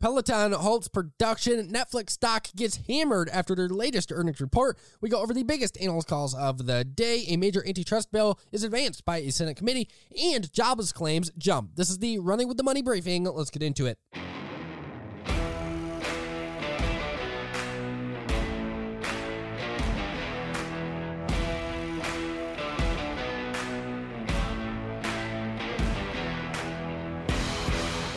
Peloton halts production. Netflix stock gets hammered after their latest earnings report. We go over the biggest analyst calls of the day. A major antitrust bill is advanced by a Senate committee, and jobless claims jump. This is the Running with the Money briefing. Let's get into it.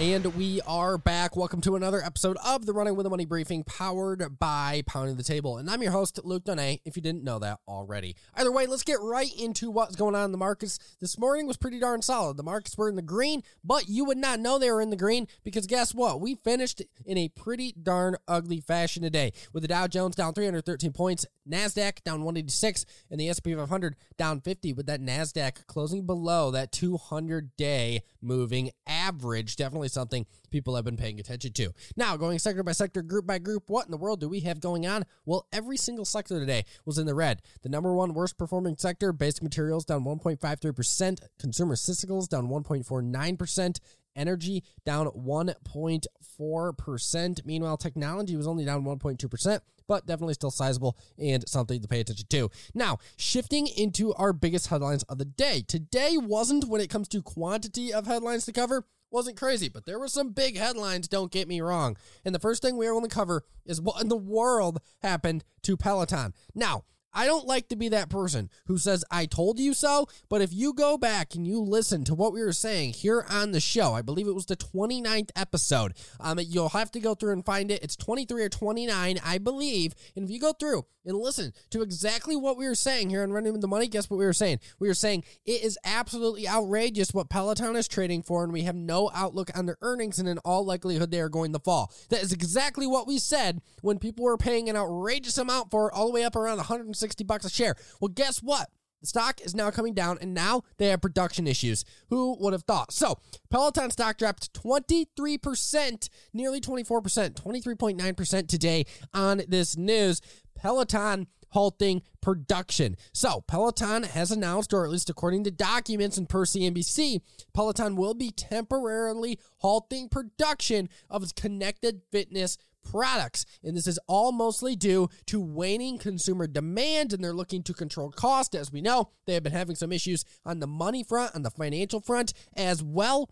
And we are back. Welcome to another episode of the Running with the Money briefing powered by Pounding the Table. And I'm your host, Luke Donay, if you didn't know that already. Either way, let's get right into what's going on in the markets. This morning was pretty darn solid. The markets were in the green, but you would not know they were in the green because guess what? We finished in a pretty darn ugly fashion today with the Dow Jones down 313 points, NASDAQ down 186, and the S&P 500 down 50 with that NASDAQ closing below that 200 day moving average. Definitely something people have been paying attention to. Now, going sector by sector, group by group, what in the world do we have going on? Well, every single sector today was in the red. The number one worst performing sector, basic materials down 1.53%, consumer cyclicals down 1.49%, energy down 1.4%. Meanwhile, technology was only down 1.2%, but definitely still sizable and something to pay attention to. Now, shifting into our biggest headlines of the day. Today wasn't when it comes to quantity of headlines to cover, wasn't crazy, but there were some big headlines, don't get me wrong. And the first thing we are going to cover is what in the world happened to Peloton. Now, I don't like to be that person who says, I told you so. But if you go back and you listen to what we were saying here on the show, I believe it was the 29th episode. Um, you'll have to go through and find it. It's 23 or 29, I believe. And if you go through and listen to exactly what we were saying here on Running with the Money, guess what we were saying? We were saying it is absolutely outrageous what Peloton is trading for, and we have no outlook on their earnings, and in all likelihood, they are going to fall. That is exactly what we said when people were paying an outrageous amount for it, all the way up around 160 60 bucks a share. Well, guess what? The stock is now coming down, and now they have production issues. Who would have thought? So, Peloton stock dropped 23%, nearly 24%, 23.9% today on this news. Peloton halting production. So, Peloton has announced, or at least according to documents and per CNBC, Peloton will be temporarily halting production of its connected fitness products. And this is all mostly due to waning consumer demand, and they're looking to control cost. As we know, they have been having some issues on the money front, on the financial front as well.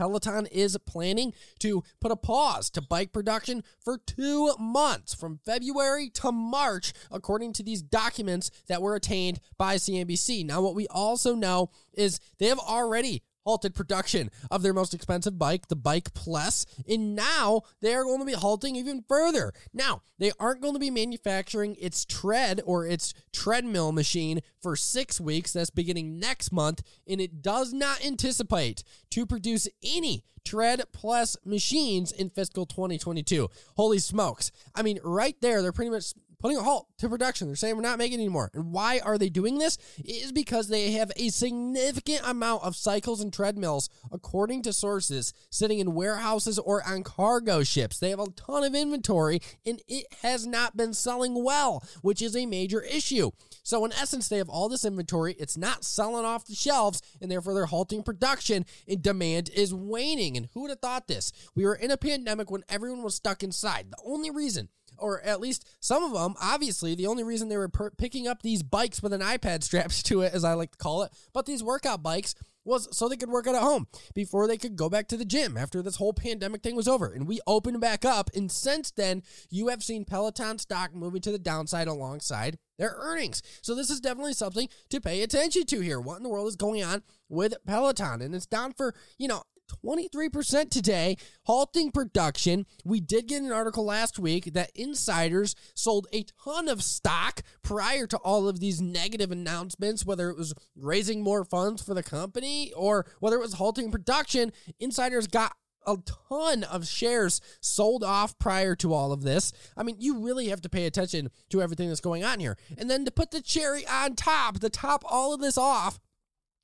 Peloton is planning to put a pause to bike production for two months from February to March, according to these documents that were attained by CNBC. Now, what we also know is they have already halted production of their most expensive bike, the Bike Plus, and now they are going to be halting even further. Now, they aren't going to be manufacturing its tread or its treadmill machine for six weeks. That's beginning next month, and it does not anticipate to produce any Tread Plus machines in fiscal 2022. Holy smokes. I mean, right there, they're pretty much putting a halt to production. They're saying we're not making anymore. And why are they doing this? It is because they have a significant amount of cycles and treadmills, according to sources, sitting in warehouses or on cargo ships. They have a ton of inventory and it has not been selling well, which is a major issue. So, in essence, they have all this inventory. It's not selling off the shelves, and therefore they're halting production, and demand is waning. And who would have thought this? We were in a pandemic when everyone was stuck inside. The only reason or at least some of them, obviously, the only reason they were per- picking up these bikes with an iPad strapped to it, as I like to call it, but these workout bikes was so they could work out at home before they could go back to the gym after this whole pandemic thing was over. And we opened back up. And since then, you have seen Peloton stock moving to the downside alongside their earnings. So this is definitely something to pay attention to here. What in the world is going on with Peloton? And it's down for, you know, 23% today, halting production. We did get an article last week that insiders sold a ton of stock prior to all of these negative announcements, whether it was raising more funds for the company or whether it was halting production. Insiders got a ton of shares sold off prior to all of this. I mean, you really have to pay attention to everything that's going on here. And then to put the cherry on top, to top all of this off,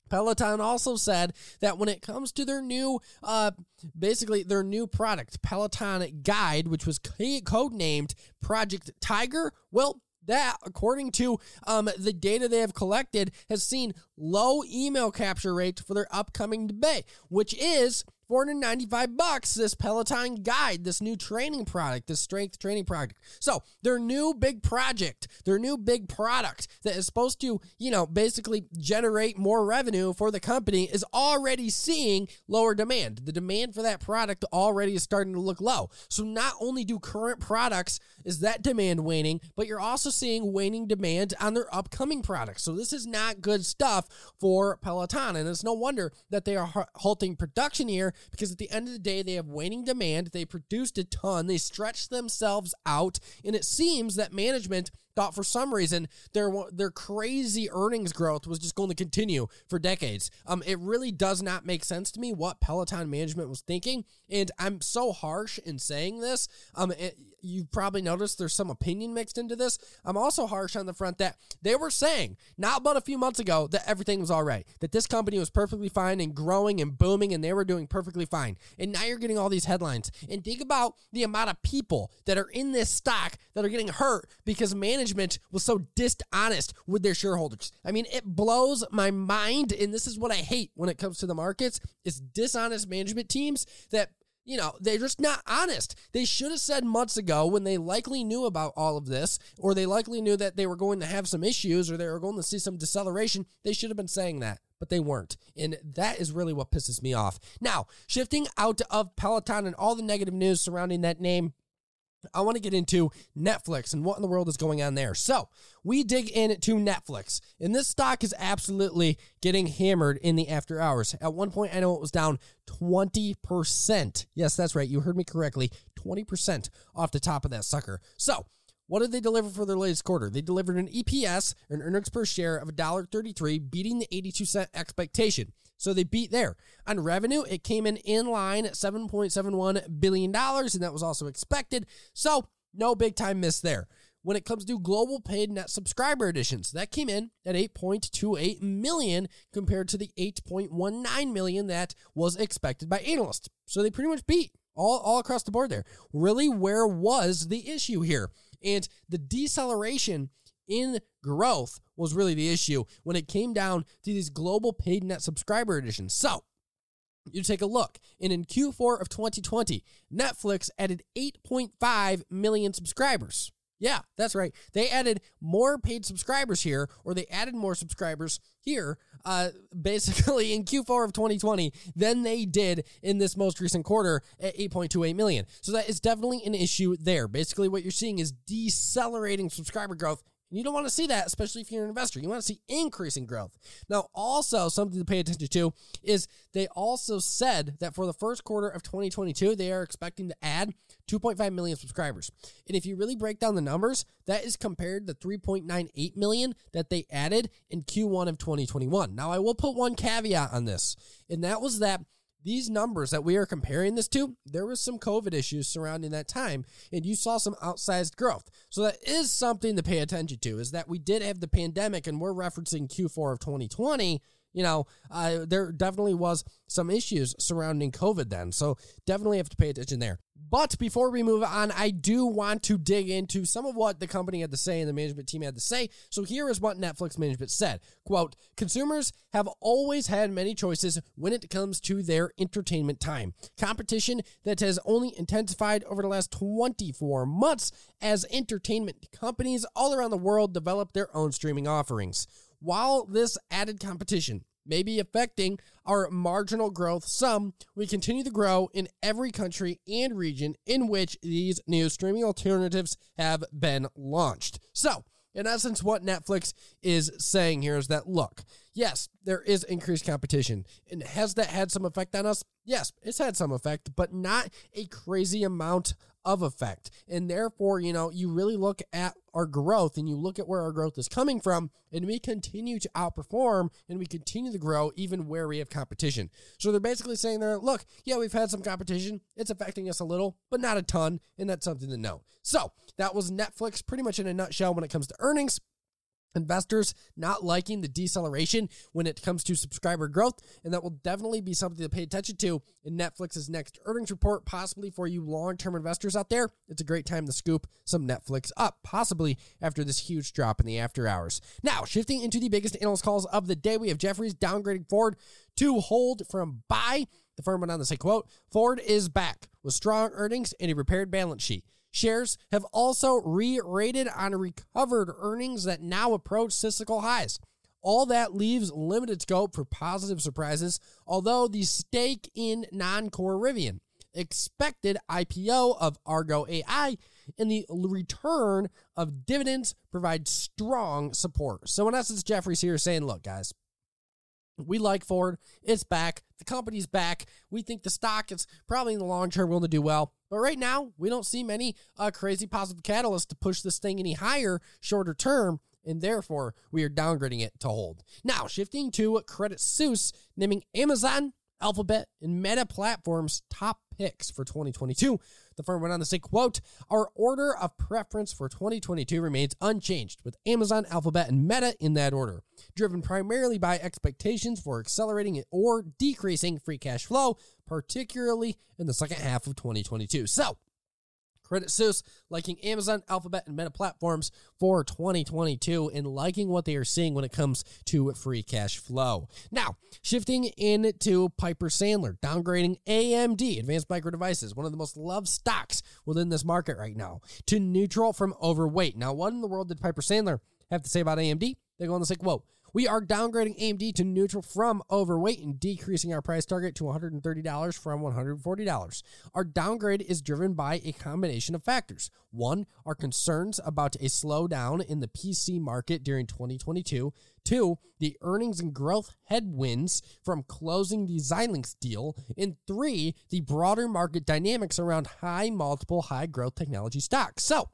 Peloton also said that when it comes to their new, uh, basically their new product, Peloton Guide, which was codenamed Project Tiger, well, that, according to um, the data they have collected, has seen low email capture rates for their upcoming debate, which is 495 bucks this Peloton guide, this new training product, this strength training product. So, their new big project, their new big product that is supposed to, you know, basically generate more revenue for the company is already seeing lower demand. The demand for that product already is starting to look low. So, not only do current products is that demand waning, but you're also seeing waning demand on their upcoming products. So, this is not good stuff for Peloton, and it's no wonder that they are halting production here because at the end of the day, they have waning demand. They produced a ton, they stretched themselves out, and it seems that management thought for some reason their their crazy earnings growth was just going to continue for decades. Um, it really does not make sense to me what Peloton management was thinking, and I'm so harsh in saying this. Um, it, you've probably noticed there's some opinion mixed into this. I'm also harsh on the front that they were saying not but a few months ago that everything was all right, that this company was perfectly fine and growing and booming, and they were doing perfectly fine. And now you're getting all these headlines. And think about the amount of people that are in this stock that are getting hurt because management management was so dishonest with their shareholders. I mean, it blows my mind, and this is what I hate when it comes to the markets: is dishonest management teams that you know, they're just not honest. They should have said months ago when they likely knew about all of this, or they likely knew that they were going to have some issues or they were going to see some deceleration. They should have been saying that, but they weren't. And that is really what pisses me off. Now, shifting out of Peloton and all the negative news surrounding that name, I want to get into Netflix and what in the world is going on there. So we dig into Netflix, and this stock is absolutely getting hammered in the after hours. At one point, I know it was down 20%. Yes, that's right. You heard me correctly 20% off the top of that sucker. So what did they deliver for their latest quarter? They delivered an EPS, an earnings per share of $1.33, beating the 82 cent expectation. So they beat there. On revenue, it came in in line at $7.71 billion, and that was also expected. So no big time miss there. When it comes to global paid net subscriber additions, that came in at 8.28 million compared to the 8.19 million that was expected by analysts. So they pretty much beat all, all across the board there. Really, where was the issue here? And the deceleration in growth was really the issue when it came down to these global paid net subscriber additions. So, you take a look, and in Q4 of 2020, Netflix added 8.5 million subscribers. Yeah, that's right. They added more paid subscribers here, or they added more subscribers here, uh, basically in Q4 of 2020 than they did in this most recent quarter at 8.28 million. So that is definitely an issue there. Basically, what you're seeing is decelerating subscriber growth and you don't want to see that, especially if you're an investor. You want to see increasing growth. Now, also something to pay attention to is they also said that for the first quarter of 2022, they are expecting to add 2.5 million subscribers. And if you really break down the numbers, that is compared to 3.98 million that they added in Q1 of 2021. Now, I will put one caveat on this, and that was that these numbers that we are comparing this to, there was some COVID issues surrounding that time, and you saw some outsized growth. So that is something to pay attention to, is that we did have the pandemic, and we're referencing Q4 of 2020 you know, uh, there definitely was some issues surrounding COVID then. So definitely have to pay attention there. But before we move on, I do want to dig into some of what the company had to say and the management team had to say. So here is what Netflix management said. Quote, consumers have always had many choices when it comes to their entertainment time. Competition that has only intensified over the last 24 months as entertainment companies all around the world develop their own streaming offerings. While this added competition may be affecting our marginal growth some, we continue to grow in every country and region in which these new streaming alternatives have been launched. So, in essence, what Netflix is saying here is that look, yes, there is increased competition. And has that had some effect on us? Yes, it's had some effect, but not a crazy amount of effect. And therefore, you know, you really look at our growth and you look at where our growth is coming from, and we continue to outperform and we continue to grow even where we have competition. So they're basically saying there, look, yeah, we've had some competition. It's affecting us a little, but not a ton. And that's something to note. So that was Netflix pretty much in a nutshell when it comes to earnings investors not liking the deceleration when it comes to subscriber growth, and that will definitely be something to pay attention to in Netflix's next earnings report, possibly for you long term investors out there. It's a great time to scoop some Netflix up, possibly after this huge drop in the after hours. Now, shifting into the biggest analyst calls of the day, we have Jefferies downgrading Ford to hold from buy The firm went on to say, quote, Ford is back with strong earnings and a repaired balance sheet. Shares have also re-rated on recovered earnings that now approach cyclical highs. All that leaves limited scope for positive surprises, although the stake in non-core Rivian, expected IPO of Argo AI, and the return of dividends provide strong support. So in essence, Jefferies here saying, look, guys, we like Ford. It's back. The company's back. We think the stock is probably in the long term going to do well. But right now, we don't see many uh, crazy positive catalysts to push this thing any higher shorter term. And therefore, we are downgrading it to hold. Now, shifting to Credit Suisse, naming Amazon, Alphabet, and Meta platforms top picks for 2022. The firm went on to say, quote, our order of preference for 2022 remains unchanged, with Amazon, Alphabet, and Meta in that order, driven primarily by expectations for accelerating or decreasing free cash flow, particularly in the second half of 2022. So, Credit Suisse liking Amazon, Alphabet, and Meta platforms for 2022 and liking what they are seeing when it comes to free cash flow. Now, shifting into Piper Sandler, downgrading AMD, Advanced Micro Devices, one of the most loved stocks within this market right now, to neutral from overweight. Now, what in the world did Piper Sandler have to say about AMD? They go on to say, quote, we are downgrading AMD to neutral from overweight and decreasing our price target to $130 from $140. Our downgrade is driven by a combination of factors. One, our concerns about a slowdown in the PC market during 2022. Two, the earnings and growth headwinds from closing the Xilinx deal. And three, the broader market dynamics around high multiple, high growth technology stocks. So,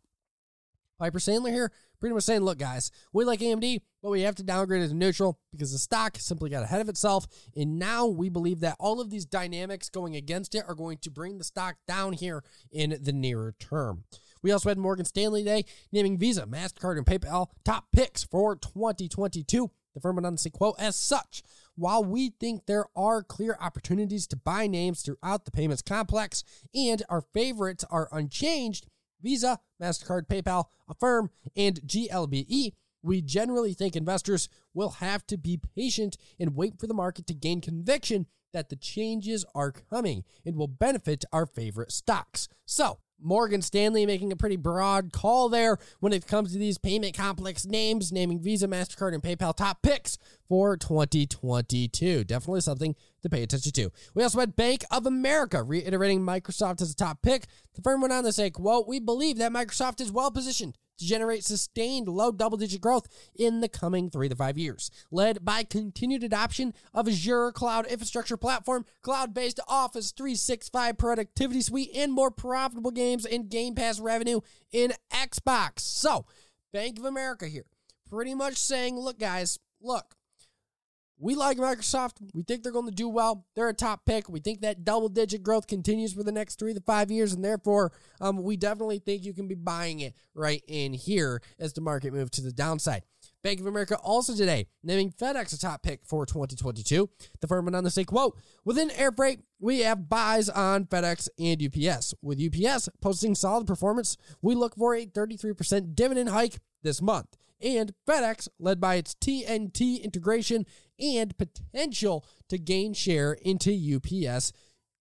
Piper Sandler here pretty much saying, look, guys, we like AMD, but we have to downgrade it to neutral because the stock simply got ahead of itself. And now we believe that all of these dynamics going against it are going to bring the stock down here in the nearer term. We also had Morgan Stanley Day naming Visa, MasterCard, and PayPal top picks for 2022. The firm to say, quote, as such, while we think there are clear opportunities to buy names throughout the payments complex and our favorites are unchanged, Visa, MasterCard, PayPal, Affirm, and GLBE, we generally think investors will have to be patient and wait for the market to gain conviction that the changes are coming and will benefit our favorite stocks. So, Morgan Stanley making a pretty broad call there when it comes to these payment complex names, naming Visa, MasterCard, and PayPal top picks for 2022. Definitely something to pay attention to. We also had Bank of America reiterating Microsoft as a top pick. The firm went on to say, quote, we believe that Microsoft is well positioned to generate sustained low double digit growth in the coming three to five years, led by continued adoption of Azure Cloud Infrastructure Platform, cloud based Office 365 productivity suite, and more profitable games and Game Pass revenue in Xbox. So, Bank of America here, pretty much saying, look, guys, look, we like Microsoft. We think they're going to do well. They're a top pick. We think that double digit growth continues for the next three to five years, and therefore, um, we definitely think you can be buying it right in here as the market moves to the downside. Bank of America also today naming FedEx a top pick for 2022. The firm went on to say, quote, within air freight, we have buys on FedEx and UPS. With UPS posting solid performance, we look for a 33% dividend hike this month. And FedEx, led by its TNT integration and potential to gain share into UPS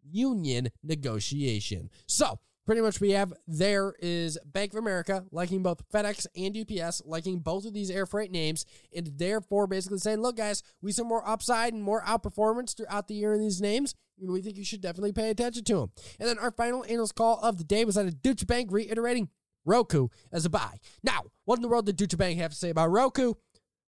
union negotiation. So, pretty much we have there is Bank of America liking both FedEx and UPS, liking both of these air freight names, and therefore basically saying, look, guys, we see more upside and more outperformance throughout the year in these names. We think you should definitely pay attention to them. And then our final analyst call of the day was at a Deutsche Bank reiterating Roku as a buy. Now, what in the world did Deutsche Bank have to say about Roku?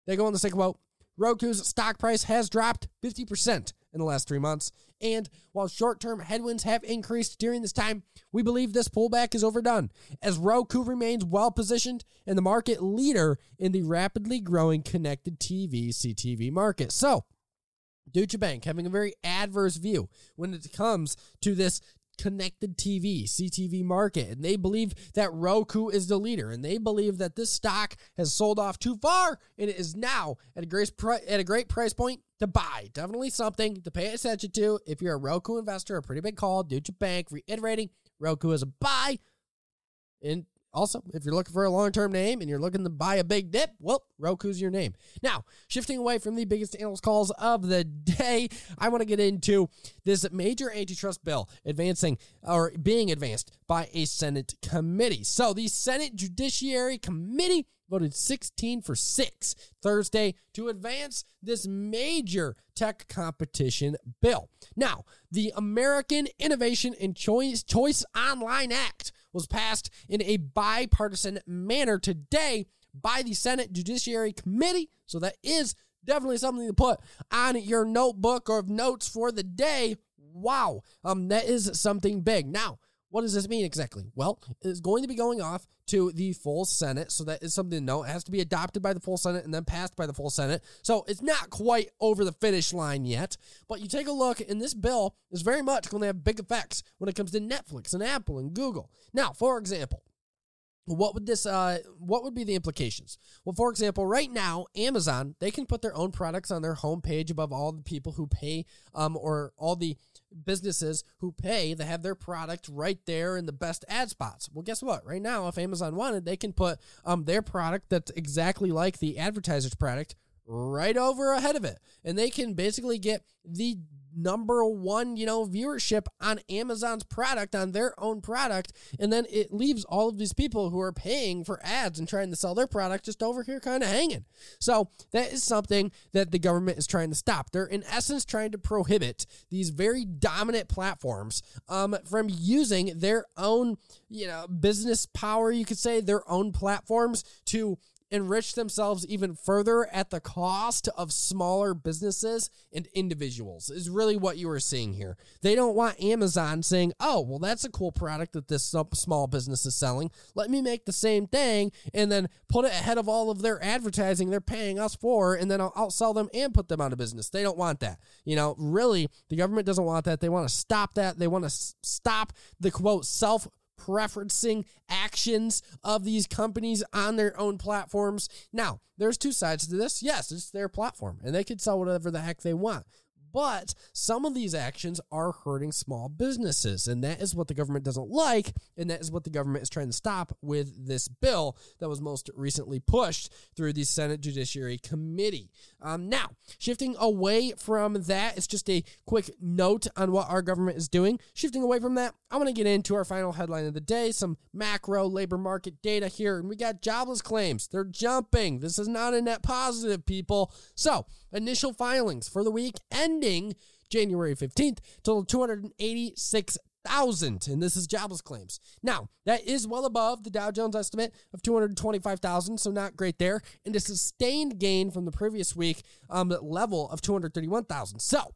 They go on to say, quote, Roku's stock price has dropped 50% in the last three months. And while short term headwinds have increased during this time, we believe this pullback is overdone as Roku remains well positioned and the market leader in the rapidly growing connected TV CTV market. So, Deutsche Bank having a very adverse view when it comes to this connected TV, CTV market. And they believe that Roku is the leader. And they believe that this stock has sold off too far and it is now at a great, at a great price point to buy. Definitely something to pay attention to if you're a Roku investor. A pretty big call. Deutsche Bank reiterating Roku is a buy. And Also, if you're looking for a long term name and you're looking to buy a big dip, well, Roku's your name. Now, shifting away from the biggest analyst calls of the day, I want to get into this major antitrust bill advancing or being advanced by a Senate committee. So, the Senate Judiciary Committee voted 16 for 6 Thursday to advance this major tech competition bill. Now, the American Innovation and Choice, Choice Online Act was passed in a bipartisan manner today by the Senate Judiciary Committee. So that is definitely something to put on your notebook or notes for the day. Wow, um, that is something big. Now, what does this mean exactly? Well, it's going to be going off to the full Senate. So that is something to know. It has to be adopted by the full Senate and then passed by the full Senate. So it's not quite over the finish line yet. But you take a look, and this bill is very much going to have big effects when it comes to Netflix and Apple and Google. Now, for example, what would this uh what would be the implications well for example right now amazon they can put their own products on their homepage above all the people who pay um or all the businesses who pay they have their product right there in the best ad spots. Well guess what? Right now if amazon wanted they can put um their product that's exactly like the advertiser's product right over ahead of it. And they can basically get the number one, you know, viewership on Amazon's product, on their own product. And then it leaves all of these people who are paying for ads and trying to sell their product just over here kind of hanging. So that is something that the government is trying to stop. They're in essence trying to prohibit these very dominant platforms um, from using their own, you know, business power, you could say, their own platforms to enrich themselves even further at the cost of smaller businesses and individuals is really what you are seeing here. They don't want Amazon saying, "Oh, well that's a cool product that this small business is selling. Let me make the same thing and then put it ahead of all of their advertising they're paying us for and then I'll outsell them and put them out of business." They don't want that. You know, really, the government doesn't want that. They want to stop that. They want to stop the quote self preferencing actions of these companies on their own platforms. Now, there's two sides to this. Yes, it's their platform and they could sell whatever the heck they want. But some of these actions are hurting small businesses, and that is what the government doesn't like, and that is what the government is trying to stop with this bill that was most recently pushed through the Senate Judiciary Committee. Um, now, shifting away from that, it's just a quick note on what our government is doing. Shifting away from that, I want to get into our final headline of the day some macro labor market data here, and we got jobless claims. They're jumping. This is not a net positive, people. So, initial filings for the week ending January 15th total 286,000 and this is jobless claims. Now, that is well above the Dow Jones estimate of 225,000, so not great there, and a sustained gain from the previous week um level of 231,000. So,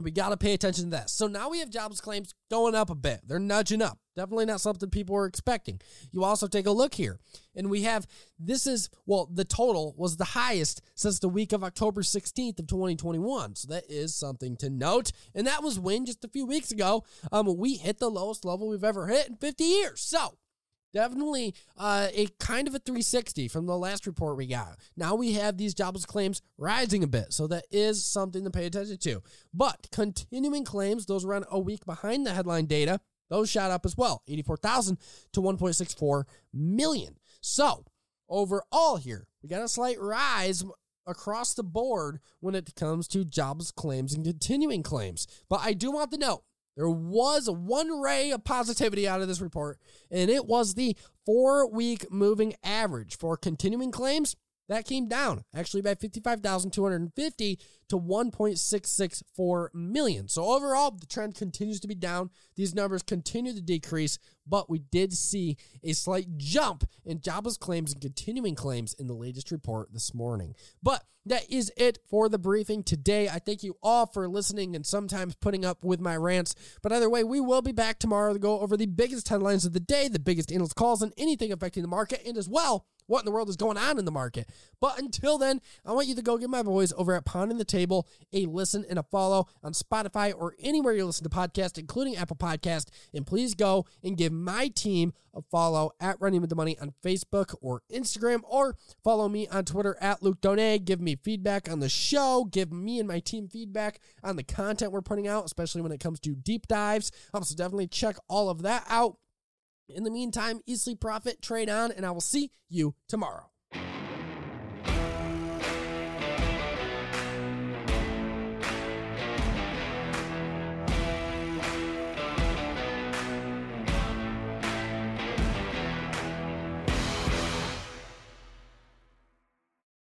we got to pay attention to that. So now we have jobs claims going up a bit. They're nudging up. Definitely not something people were expecting. You also take a look here, and we have this is well, the total was the highest since the week of October 16th of 2021. So that is something to note. And that was when just a few weeks ago, um, we hit the lowest level we've ever hit in 50 years. So definitely uh, a kind of a 360 from the last report we got. Now we have these jobless claims rising a bit, so that is something to pay attention to. But continuing claims, those run a week behind the headline data, those shot up as well, 84,000 to 1.64 million. So overall here, we got a slight rise across the board when it comes to jobs claims and continuing claims. But I do want to note there was one ray of positivity out of this report, and it was the four week moving average for continuing claims. That came down actually by 55,250 to 1.664 million. So overall, the trend continues to be down. These numbers continue to decrease, but we did see a slight jump in jobless claims and continuing claims in the latest report this morning. But that is it for the briefing today. I thank you all for listening and sometimes putting up with my rants. But either way, we will be back tomorrow to go over the biggest headlines of the day, the biggest analyst calls, and anything affecting the market, and as well what in the world is going on in the market. But until then, I want you to go give my boys over at Pounding the Table a listen and a follow on Spotify or anywhere you listen to podcasts, including Apple Podcast. And please go and give my team a follow at Running with the Money on Facebook or Instagram, or follow me on Twitter at Luke Donay. Give me feedback on the show. Give me and my team feedback on the content we're putting out, especially when it comes to deep dives. Um, so definitely check all of that out. In the meantime, easily profit, trade on, and I will see you tomorrow.